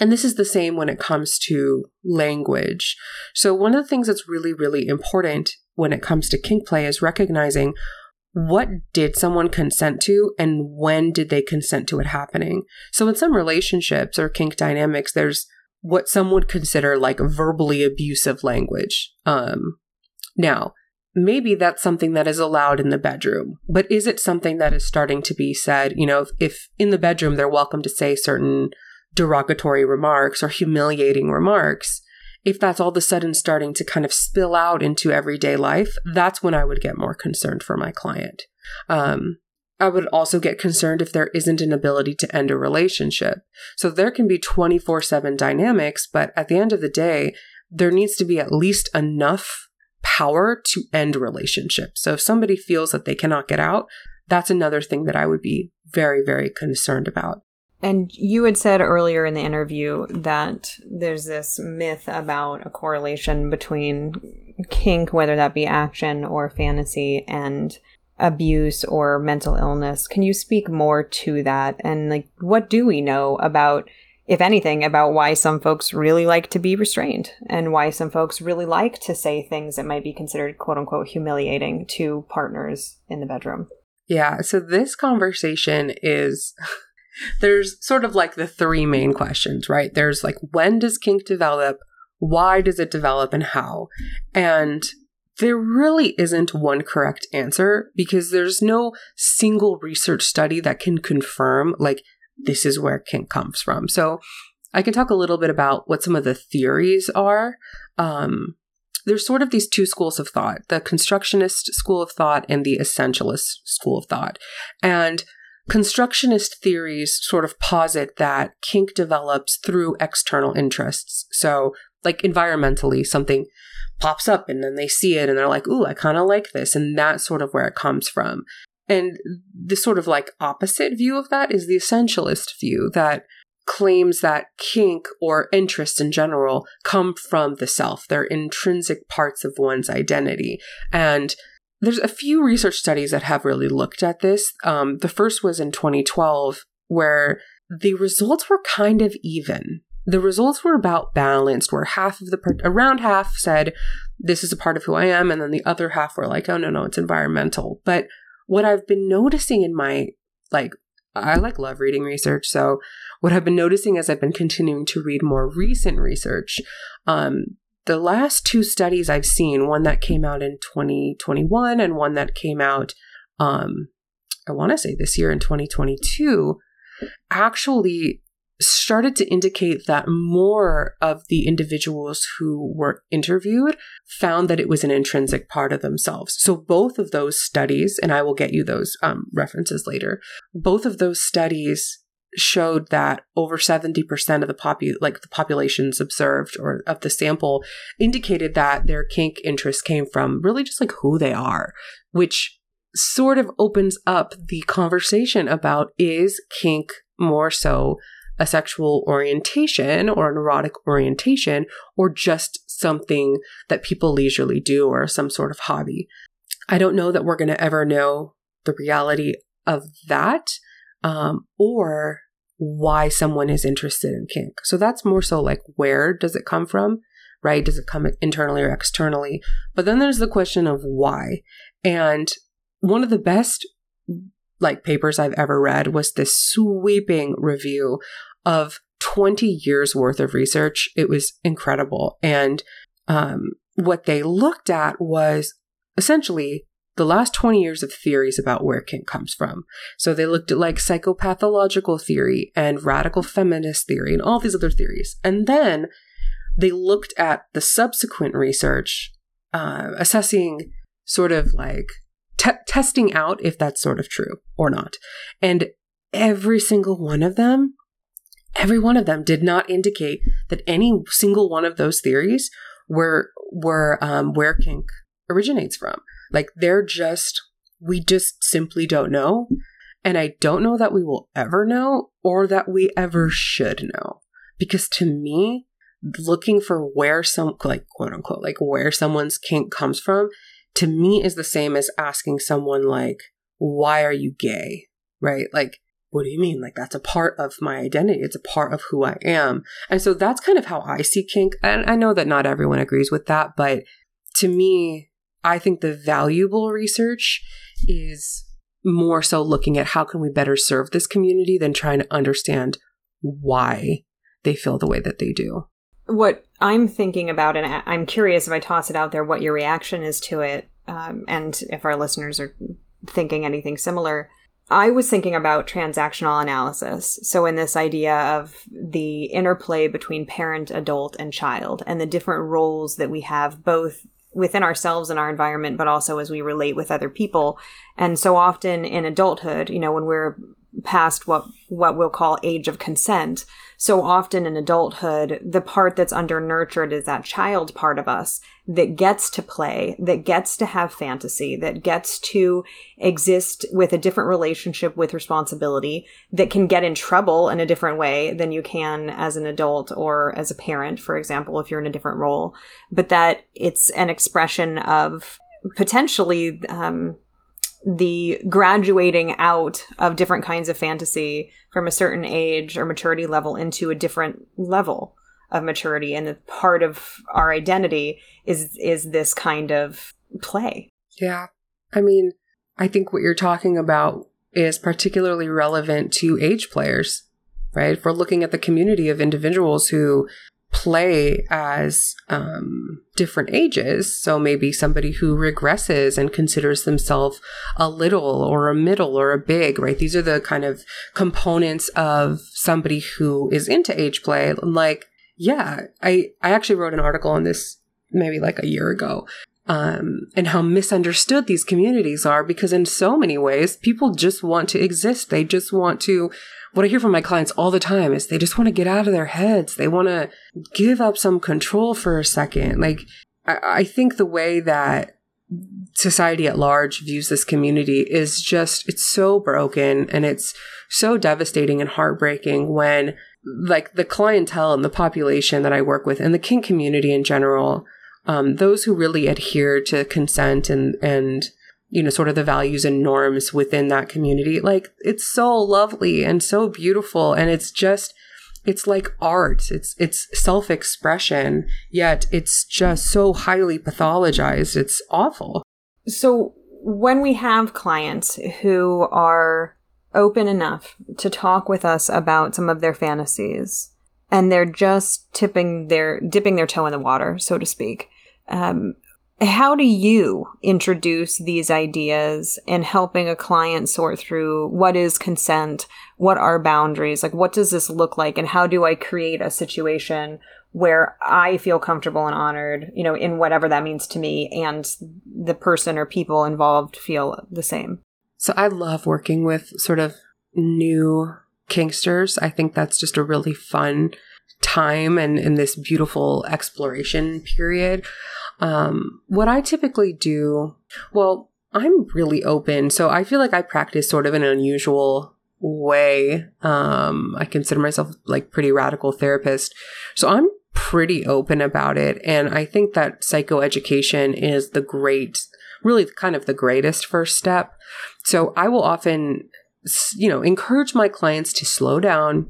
and this is the same when it comes to language. So, one of the things that's really, really important when it comes to kink play is recognizing what did someone consent to and when did they consent to it happening? So in some relationships or kink dynamics, there's what some would consider like verbally abusive language. Um, now, maybe that's something that is allowed in the bedroom, but is it something that is starting to be said? You know, if, if in the bedroom they're welcome to say certain derogatory remarks or humiliating remarks, if that's all of a sudden starting to kind of spill out into everyday life, that's when I would get more concerned for my client. Um, I would also get concerned if there isn't an ability to end a relationship. So there can be 24 7 dynamics, but at the end of the day, there needs to be at least enough power to end relationships. So if somebody feels that they cannot get out, that's another thing that I would be very, very concerned about. And you had said earlier in the interview that there's this myth about a correlation between kink, whether that be action or fantasy, and abuse or mental illness. Can you speak more to that? And like, what do we know about, if anything, about why some folks really like to be restrained and why some folks really like to say things that might be considered quote unquote humiliating to partners in the bedroom? Yeah. So this conversation is [laughs] there's sort of like the three main questions, right? There's like, when does kink develop? Why does it develop and how? And there really isn't one correct answer because there's no single research study that can confirm, like, this is where kink comes from. So I can talk a little bit about what some of the theories are. Um, there's sort of these two schools of thought the constructionist school of thought and the essentialist school of thought. And Constructionist theories sort of posit that kink develops through external interests. So, like environmentally, something pops up and then they see it and they're like, ooh, I kind of like this. And that's sort of where it comes from. And the sort of like opposite view of that is the essentialist view that claims that kink or interest in general come from the self. They're intrinsic parts of one's identity. And there's a few research studies that have really looked at this. Um, the first was in 2012, where the results were kind of even. The results were about balanced, where half of the, around half said, this is a part of who I am, and then the other half were like, oh, no, no, it's environmental. But what I've been noticing in my, like, I like love reading research. So what I've been noticing as I've been continuing to read more recent research, um, the last two studies I've seen, one that came out in 2021 and one that came out, um, I want to say this year in 2022, actually started to indicate that more of the individuals who were interviewed found that it was an intrinsic part of themselves. So both of those studies, and I will get you those um, references later, both of those studies showed that over 70% of the popu- like the populations observed or of the sample indicated that their kink interest came from really just like who they are, which sort of opens up the conversation about is kink more so a sexual orientation or an erotic orientation or just something that people leisurely do or some sort of hobby. I don't know that we're going to ever know the reality of that um, or why someone is interested in kink. So that's more so like where does it come from, right? Does it come internally or externally? But then there's the question of why. And one of the best like papers I've ever read was this sweeping review of 20 years worth of research. It was incredible. And um, what they looked at was essentially the last 20 years of theories about where kink comes from. So they looked at like psychopathological theory and radical feminist theory and all these other theories. And then they looked at the subsequent research, uh, assessing sort of like te- testing out if that's sort of true or not. And every single one of them, every one of them did not indicate that any single one of those theories were were um, where kink originates from. Like they're just, we just simply don't know. And I don't know that we will ever know or that we ever should know. Because to me, looking for where some, like quote unquote, like where someone's kink comes from, to me is the same as asking someone, like, why are you gay? Right? Like, what do you mean? Like, that's a part of my identity. It's a part of who I am. And so that's kind of how I see kink. And I know that not everyone agrees with that, but to me, I think the valuable research is more so looking at how can we better serve this community than trying to understand why they feel the way that they do. What I'm thinking about, and I'm curious if I toss it out there, what your reaction is to it, um, and if our listeners are thinking anything similar. I was thinking about transactional analysis. So, in this idea of the interplay between parent, adult, and child, and the different roles that we have both within ourselves and our environment, but also as we relate with other people. And so often in adulthood, you know, when we're past what what we'll call age of consent. So often in adulthood, the part that's under nurtured is that child part of us that gets to play, that gets to have fantasy, that gets to exist with a different relationship with responsibility, that can get in trouble in a different way than you can as an adult or as a parent, for example, if you're in a different role. But that it's an expression of potentially um, the graduating out of different kinds of fantasy from a certain age or maturity level into a different level of maturity. And the part of our identity is is this kind of play. Yeah. I mean i think what you're talking about is particularly relevant to age players right? If we're looking at the community of individuals who play as um, different ages. So maybe somebody who regresses and considers themselves a little or a middle or a big, right? These are the kind of components of somebody who is into age play. Like, yeah, I, I actually wrote an article on this maybe like a year ago. Um, and how misunderstood these communities are because in so many ways, people just want to exist. They just want to what I hear from my clients all the time is they just want to get out of their heads. They want to give up some control for a second. Like, I, I think the way that society at large views this community is just, it's so broken and it's so devastating and heartbreaking when, like, the clientele and the population that I work with and the kink community in general, um, those who really adhere to consent and, and, you know, sort of the values and norms within that community. Like it's so lovely and so beautiful. And it's just, it's like art. It's, it's self-expression, yet it's just so highly pathologized. It's awful. So when we have clients who are open enough to talk with us about some of their fantasies and they're just tipping their, dipping their toe in the water, so to speak, um, how do you introduce these ideas in helping a client sort through what is consent? What are boundaries? Like, what does this look like? And how do I create a situation where I feel comfortable and honored, you know, in whatever that means to me and the person or people involved feel the same? So I love working with sort of new kinksters. I think that's just a really fun time and in this beautiful exploration period. Um, what I typically do, well, I'm really open. So I feel like I practice sort of an unusual way. Um, I consider myself like pretty radical therapist. So I'm pretty open about it. And I think that psychoeducation is the great, really kind of the greatest first step. So I will often, you know, encourage my clients to slow down,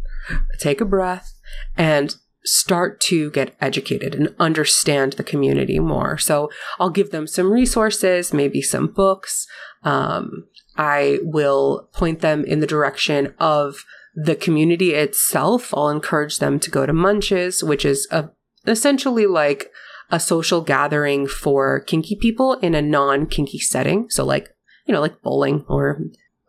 take a breath, and start to get educated and understand the community more. So I'll give them some resources, maybe some books. Um, I will point them in the direction of the community itself. I'll encourage them to go to Munches, which is a, essentially like a social gathering for kinky people in a non kinky setting. So, like, you know, like bowling or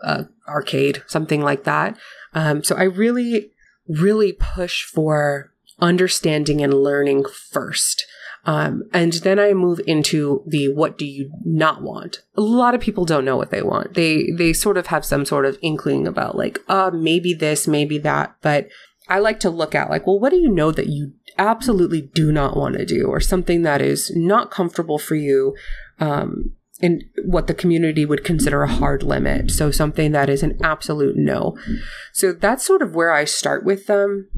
uh, arcade, something like that. Um, so, I really, really push for understanding and learning first. Um, and then I move into the what do you not want? A lot of people don't know what they want. They they sort of have some sort of inkling about like, uh, maybe this, maybe that. But I like to look at like, well, what do you know that you absolutely do not want to do, or something that is not comfortable for you, um, and what the community would consider a hard limit. So something that is an absolute no. So that's sort of where I start with them.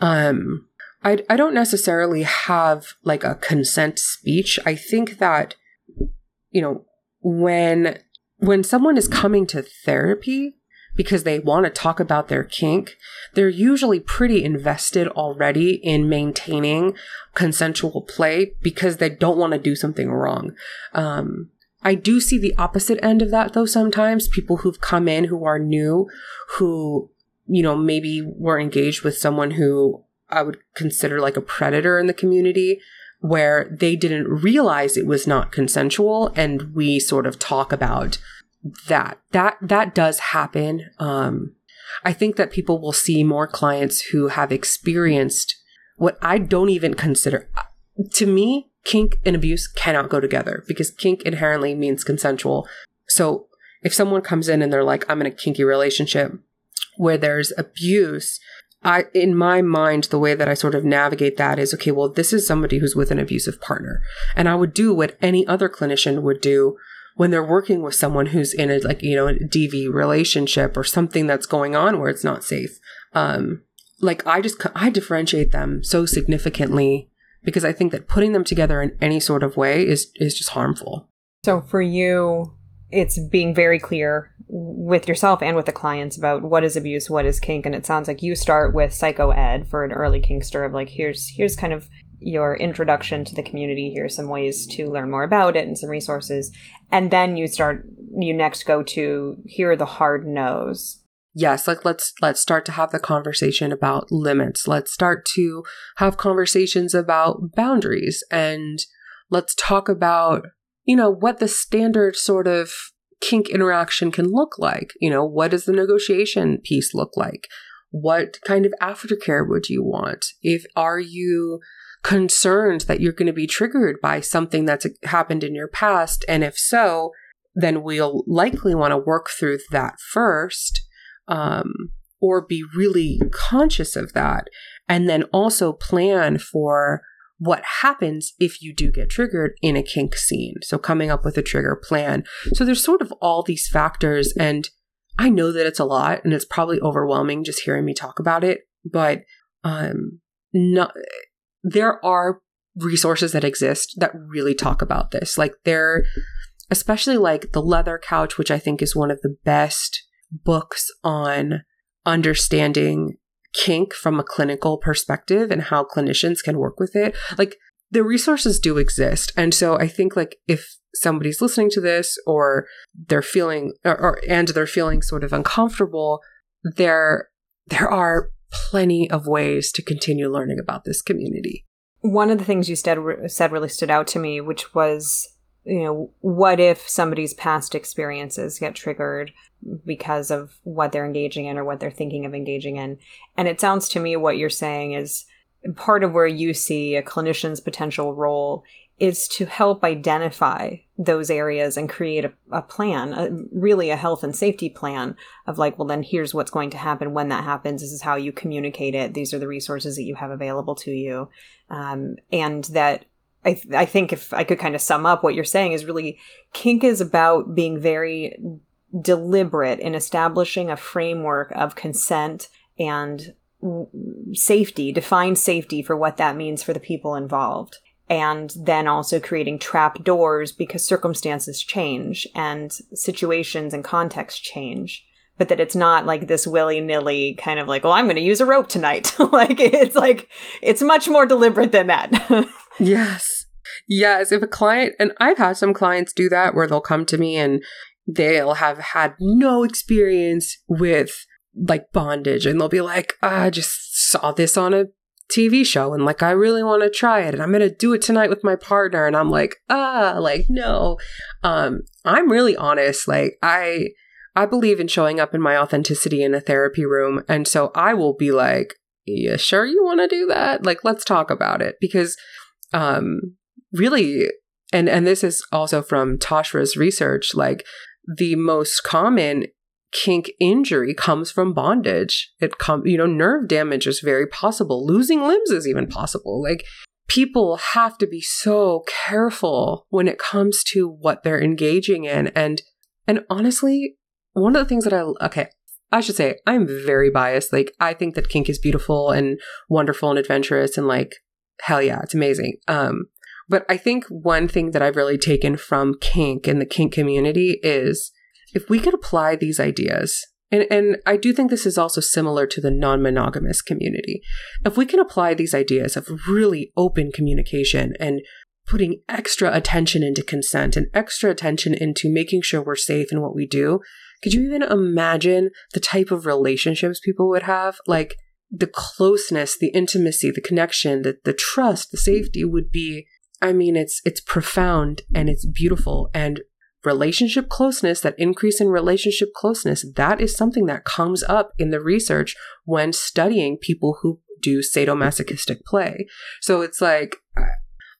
Um, I, I don't necessarily have like a consent speech. I think that, you know, when, when someone is coming to therapy, because they want to talk about their kink, they're usually pretty invested already in maintaining consensual play because they don't want to do something wrong. Um, I do see the opposite end of that though sometimes. People who've come in who are new, who, you know, maybe were engaged with someone who I would consider like a predator in the community where they didn't realize it was not consensual and we sort of talk about that. That that does happen. Um I think that people will see more clients who have experienced what I don't even consider to me kink and abuse cannot go together because kink inherently means consensual. So if someone comes in and they're like, I'm in a kinky relationship where there's abuse, I, in my mind, the way that I sort of navigate that is, okay, well, this is somebody who's with an abusive partner. And I would do what any other clinician would do when they're working with someone who's in a, like, you know, a DV relationship or something that's going on where it's not safe. Um, like I just, I differentiate them so significantly because I think that putting them together in any sort of way is is just harmful. So for you, it's being very clear with yourself and with the clients about what is abuse, what is kink, and it sounds like you start with psycho ed for an early kinkster of like here's here's kind of your introduction to the community. Here's some ways to learn more about it and some resources, and then you start you next go to here are the hard no's yes like let's let's start to have the conversation about limits let's start to have conversations about boundaries and let's talk about you know what the standard sort of kink interaction can look like? You know what does the negotiation piece look like? What kind of aftercare would you want? If are you concerned that you're going to be triggered by something that's happened in your past? And if so then we'll likely want to work through that first um, or be really conscious of that. And then also plan for what happens if you do get triggered in a kink scene. So coming up with a trigger plan. So there's sort of all these factors. And I know that it's a lot and it's probably overwhelming just hearing me talk about it, but um, there are resources that exist that really talk about this. Like there, especially like the leather couch, which I think is one of the best books on understanding kink from a clinical perspective and how clinicians can work with it. Like the resources do exist. And so I think like if somebody's listening to this or they're feeling or, or and they're feeling sort of uncomfortable, there there are plenty of ways to continue learning about this community. One of the things you said said really stood out to me, which was you know, what if somebody's past experiences get triggered because of what they're engaging in or what they're thinking of engaging in? And it sounds to me what you're saying is part of where you see a clinician's potential role is to help identify those areas and create a, a plan, a, really a health and safety plan of like, well, then here's what's going to happen when that happens. This is how you communicate it. These are the resources that you have available to you. Um, and that I, th- I think if I could kind of sum up what you're saying is really kink is about being very deliberate in establishing a framework of consent and safety, define safety for what that means for the people involved. And then also creating trap doors because circumstances change and situations and context change. But that it's not like this willy nilly kind of like, well, I'm going to use a rope tonight. [laughs] like, it's like, it's much more deliberate than that. [laughs] yes. Yes. If a client, and I've had some clients do that where they'll come to me and they'll have had no experience with like bondage and they'll be like, I just saw this on a TV show and like I really want to try it and I'm going to do it tonight with my partner and I'm like, ah, like no. Um I'm really honest like I I believe in showing up in my authenticity in a therapy room and so I will be like, "Yeah, sure you want to do that? Like let's talk about it." Because um really and and this is also from Tashra's research like the most common kink injury comes from bondage. It come you know nerve damage is very possible. Losing limbs is even possible. Like people have to be so careful when it comes to what they're engaging in. And and honestly one of the things that i okay I should say I'm very biased. Like I think that kink is beautiful and wonderful and adventurous and like hell yeah, it's amazing. Um but I think one thing that I've really taken from kink and the kink community is if we could apply these ideas And, and I do think this is also similar to the non monogamous community. If we can apply these ideas of really open communication and putting extra attention into consent and extra attention into making sure we're safe in what we do, could you even imagine the type of relationships people would have? Like the closeness, the intimacy, the connection, the, the trust, the safety would be I mean it's it's profound and it's beautiful and relationship closeness, that increase in relationship closeness, that is something that comes up in the research when studying people who do sadomasochistic play. So it's like,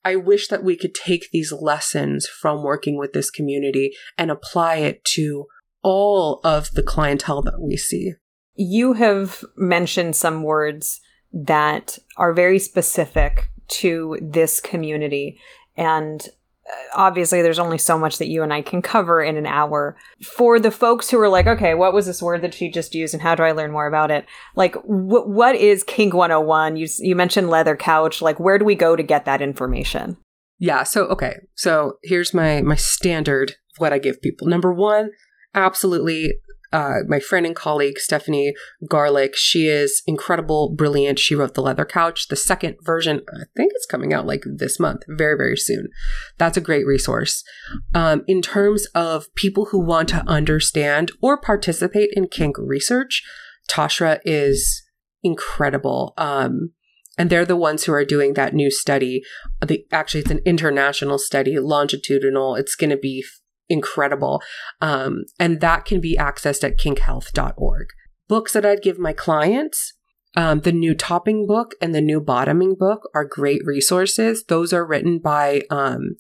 I wish that we could take these lessons from working with this community and apply it to all of the clientele that we see. You have mentioned some words that are very specific to this community. And uh, obviously there's only so much that you and I can cover in an hour. For the folks who are like, okay, what was this word that she just used and how do I learn more about it? Like, wh- what is Kink 101? You, you mentioned leather couch. Like, where do we go to get that information? Yeah. So, okay. So here's my, my standard of what I give people. Number one, absolutely uh, my friend and colleague Stefani Goerlich. She is incredible, brilliant. She wrote The Leather Couch. The second version, I think it's coming out like this month, very, very soon. That's a great resource. Um, in terms of people who want to understand or participate in kink research, Tashra is incredible. Um, and they're the ones who are doing that new study. The, actually, it's an international study, longitudinal. It's going to be incredible. Um, and that can be accessed at kinkhealth.org. Books that I'd give my clients. Um, the new topping book and the new bottoming book are great resources. Those are written by um,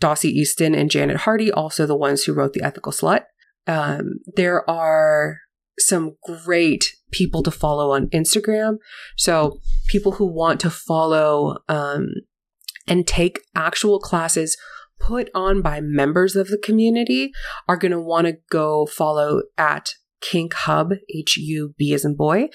Dossie Easton and Janet Hardy, also the ones who wrote The Ethical Slut. Um, there are some great people to follow on Instagram. So, people who want to follow um, and take actual classes put on by members of the community are going to want to go follow at Kink Hub, H U B as in boy,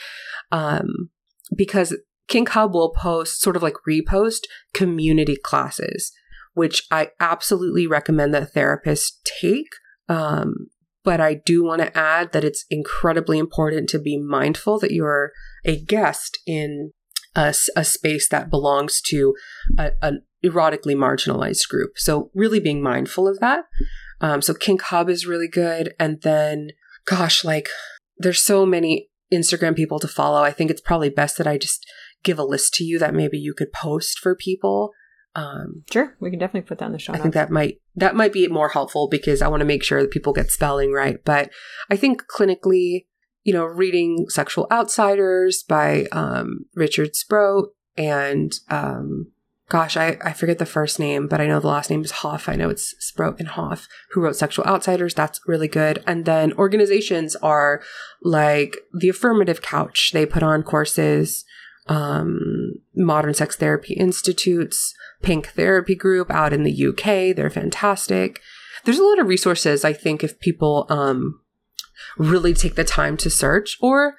um, because Kink Hub will post, sort of like repost community classes, which I absolutely recommend that therapists take. Um, but I do want to add that it's incredibly important to be mindful that you're a guest in a, a space that belongs to a, an erotically marginalized group. So really being mindful of that. Um, so Kink Hub is really good. And then, gosh, like there's so many Instagram people to follow. I think it's probably best that I just give a list to you that maybe you could post for people. Um, sure, we can definitely put that in the show. I think that might that might be more helpful because I want to make sure that people get spelling right. But I think clinically, you know, reading "Sexual Outsiders" by um, Richard Sprott and um, gosh, I, I forget the first name, but I know the last name is Hoff. I know it's Sprott and Hoff, who wrote Sexual Outsiders. That's really good. And then organizations are like the Affirmative Couch. They put on courses, um, Modern Sex Therapy Institutes, Pink Therapy Group out in the UK. They're fantastic. There's a lot of resources, I think, if people um, really take the time to search or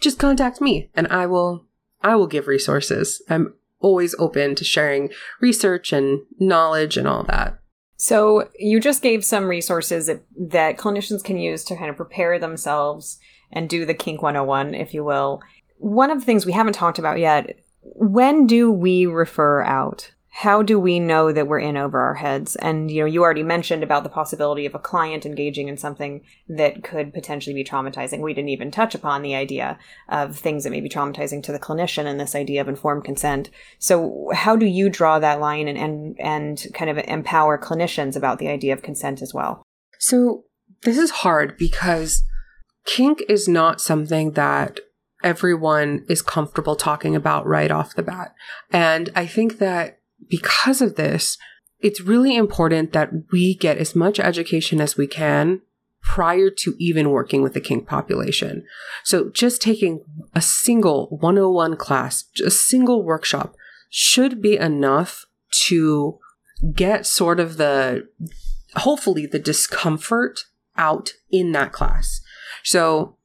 just contact me and I will I will give resources. I'm always open to sharing research and knowledge and all that. So, you just gave some resources that, clinicians can use to kind of prepare themselves and do the Kink 101, if you will. One of the things we haven't talked about yet when do we refer out? How do we know that we're in over our heads? And, you know, you already mentioned about the possibility of a client engaging in something that could potentially be traumatizing. We didn't even touch upon the idea of things that may be traumatizing to the clinician and this idea of informed consent. So how do you draw that line and, and, and kind of empower clinicians about the idea of consent as well? So this is hard because kink is not something that everyone is comfortable talking about right off the bat. And I think that because of this, it's really important that we get as much education as we can prior to even working with the kink population. So just taking a single 101 class, a single workshop should be enough to get sort of the hopefully the discomfort out in that class. So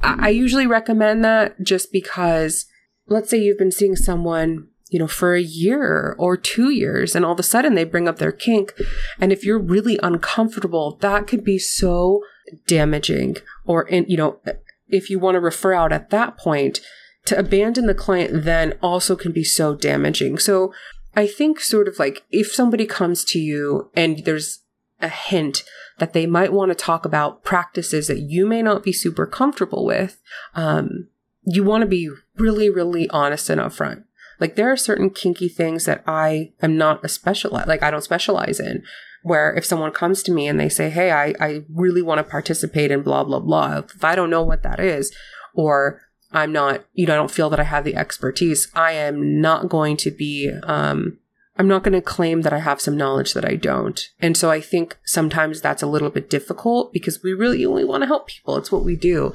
I usually recommend that just because let's say you've been seeing someone you know, for a year or two years, and all of a sudden they bring up their kink. And if you're really uncomfortable, that could be so damaging or in you know if you want to refer out at that point to abandon the client then also can be so damaging so i think sort of like if somebody comes to you and there's a hint that they might want to talk about practices that you may not be super comfortable with um, you want to be really really honest and upfront like there are certain kinky things that i am not a special like i don't specialize in where if someone comes to me and they say, Hey, I, I really want to participate in blah, blah, blah. If I don't know what that is, or I'm not, you know, I don't feel that I have the expertise, I am not going to be, um, I'm not going to claim that I have some knowledge that I don't. And so I think sometimes that's a little bit difficult because we really only want to help people. It's what we do.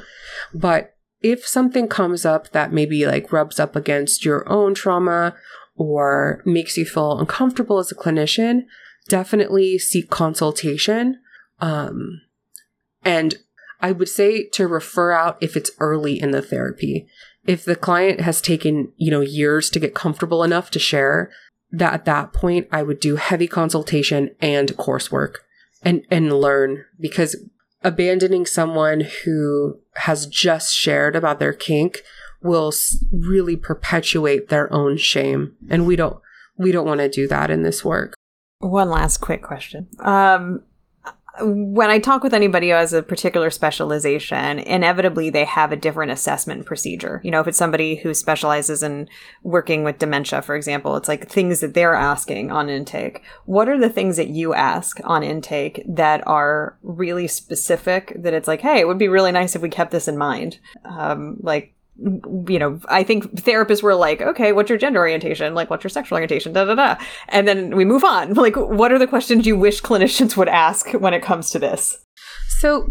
But if something comes up that maybe like rubs up against your own trauma or makes you feel uncomfortable as a clinician, definitely seek consultation. Um, and I would say to refer out if it's early in the therapy. If the client has taken, you know, years to get comfortable enough to share, that at that point I would do heavy consultation and coursework and and learn because abandoning someone who has just shared about their kink will really perpetuate their own shame and we don't we don't want to do that in this work one last quick question. Um, when I talk with anybody who has a particular specialization, inevitably they have a different assessment procedure. You know, if it's somebody who specializes in working with dementia, for example, it's like things that they're asking on intake. What are the things that you ask on intake that are really specific that it's like, hey, it would be really nice if we kept this in mind? Um, like, you know, I think therapists were like, okay, what's your gender orientation? Like, what's your sexual orientation? Da da da. And then we move on. [laughs] Like, what are the questions you wish clinicians would ask when it comes to this? So,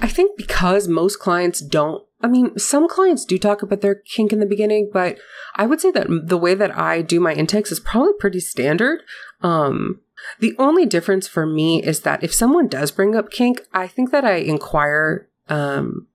I think because most clients don't, I mean, some clients do talk about their kink in the beginning, but I would say that the way that I do my intakes is probably pretty standard. Um, the only difference for me is that if someone does bring up kink, I think that I inquire, um,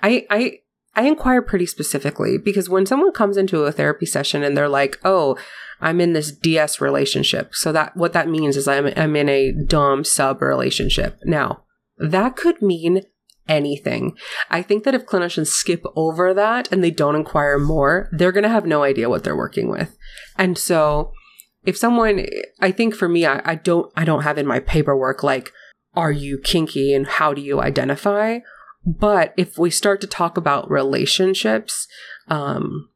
I, I, I inquire pretty specifically because when someone comes into a therapy session and they're like, "Oh, I'm in this DS relationship," so that what that means is I'm I'm in a dom sub relationship. Now, that could mean anything. I think that if clinicians skip over that and they don't inquire more, they're going to have no idea what they're working with. And so, if someone, I think for me, I, I don't I don't have in my paperwork like, "Are you kinky?" and "How do you identify?" But if we start to talk about relationships, um,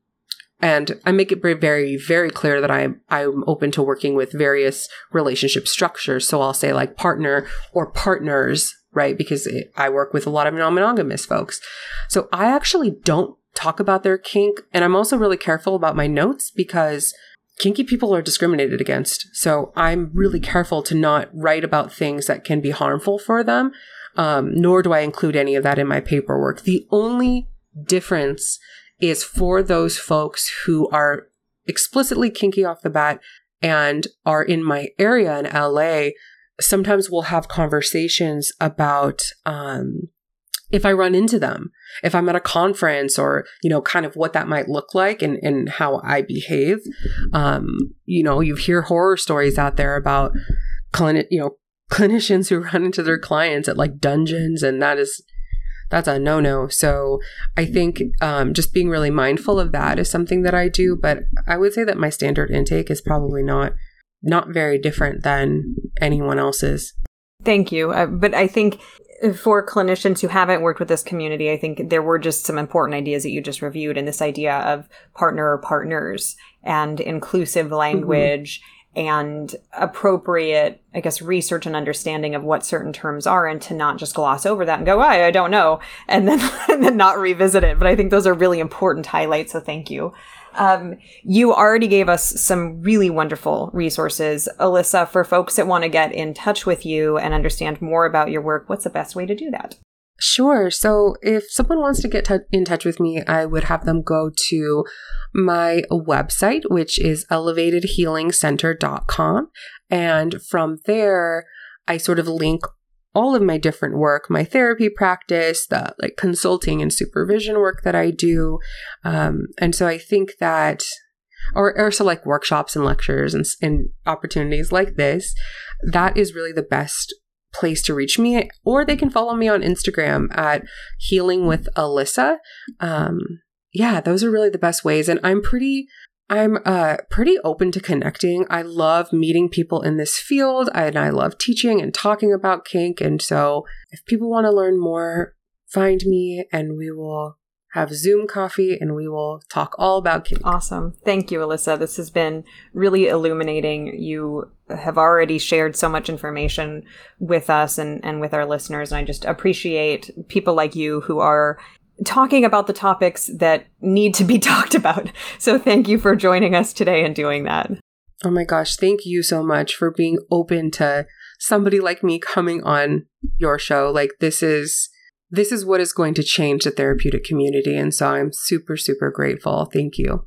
and I make it very, very clear that I'm I'm open to working with various relationship structures. So I'll say like partner or partners, right? Because it, I work with a lot of non-monogamous folks. So I actually don't talk about their kink, and I'm also really careful about my notes because kinky people are discriminated against. So I'm really careful to not write about things that can be harmful for them um, nor do I include any of that in my paperwork. The only difference is for those folks who are explicitly kinky off the bat and are in my area in LA. Sometimes we'll have conversations about um, if I run into them, if I'm at a conference or, you know, kind of what that might look like and, and how I behave. Um, you know, you hear horror stories out there about, you know, clinicians who run into their clients at like dungeons and that is that's a no-no. So i think um, just being really mindful of that is something that i do but i would say that my standard intake is probably not not very different than anyone else's. Thank you. Uh, but i think for clinicians who haven't worked with this community, I think there were just some important ideas that you just reviewed, and this idea of partner or partners and inclusive mm-hmm. language mm-hmm and appropriate, I guess, research and understanding of what certain terms are and to not just gloss over that and go, I, don't know, [laughs] and then, and then not revisit it. But I think those are really important highlights. So thank you. Um, you already gave us some really wonderful resources. Alyssa, for folks that want to get in touch with you and understand more about your work, what's the best way to do that? Sure. So if someone wants to get t- in touch with me, I would have them go to my website, which is elevatedhealingcenter.com. And from there, I sort of link all of my different work, my therapy practice, the like consulting and supervision work that I do. Um, and so I think that, or also like workshops and lectures and, and opportunities like this, that is really the best place to reach me, or they can follow me on Instagram at Healing with Alyssa. Um, yeah, those are really the best ways. And I'm pretty I'm uh, pretty open to connecting. I love meeting people in this field, and I love teaching and talking about kink. And so, if people want to learn more, find me, and we will have Zoom coffee and we will talk all about kink. Awesome. Thank you, Alyssa. This has been really illuminating. You have already shared so much information with us and, and with our listeners. And I just appreciate people like you who are talking about the topics that need to be [laughs] talked about. So thank you for joining us today and doing that. Oh my gosh, thank you so much for being open to somebody like me coming on your show. Like this is this is what is going to change the therapeutic community and so I'm super super grateful. Thank you.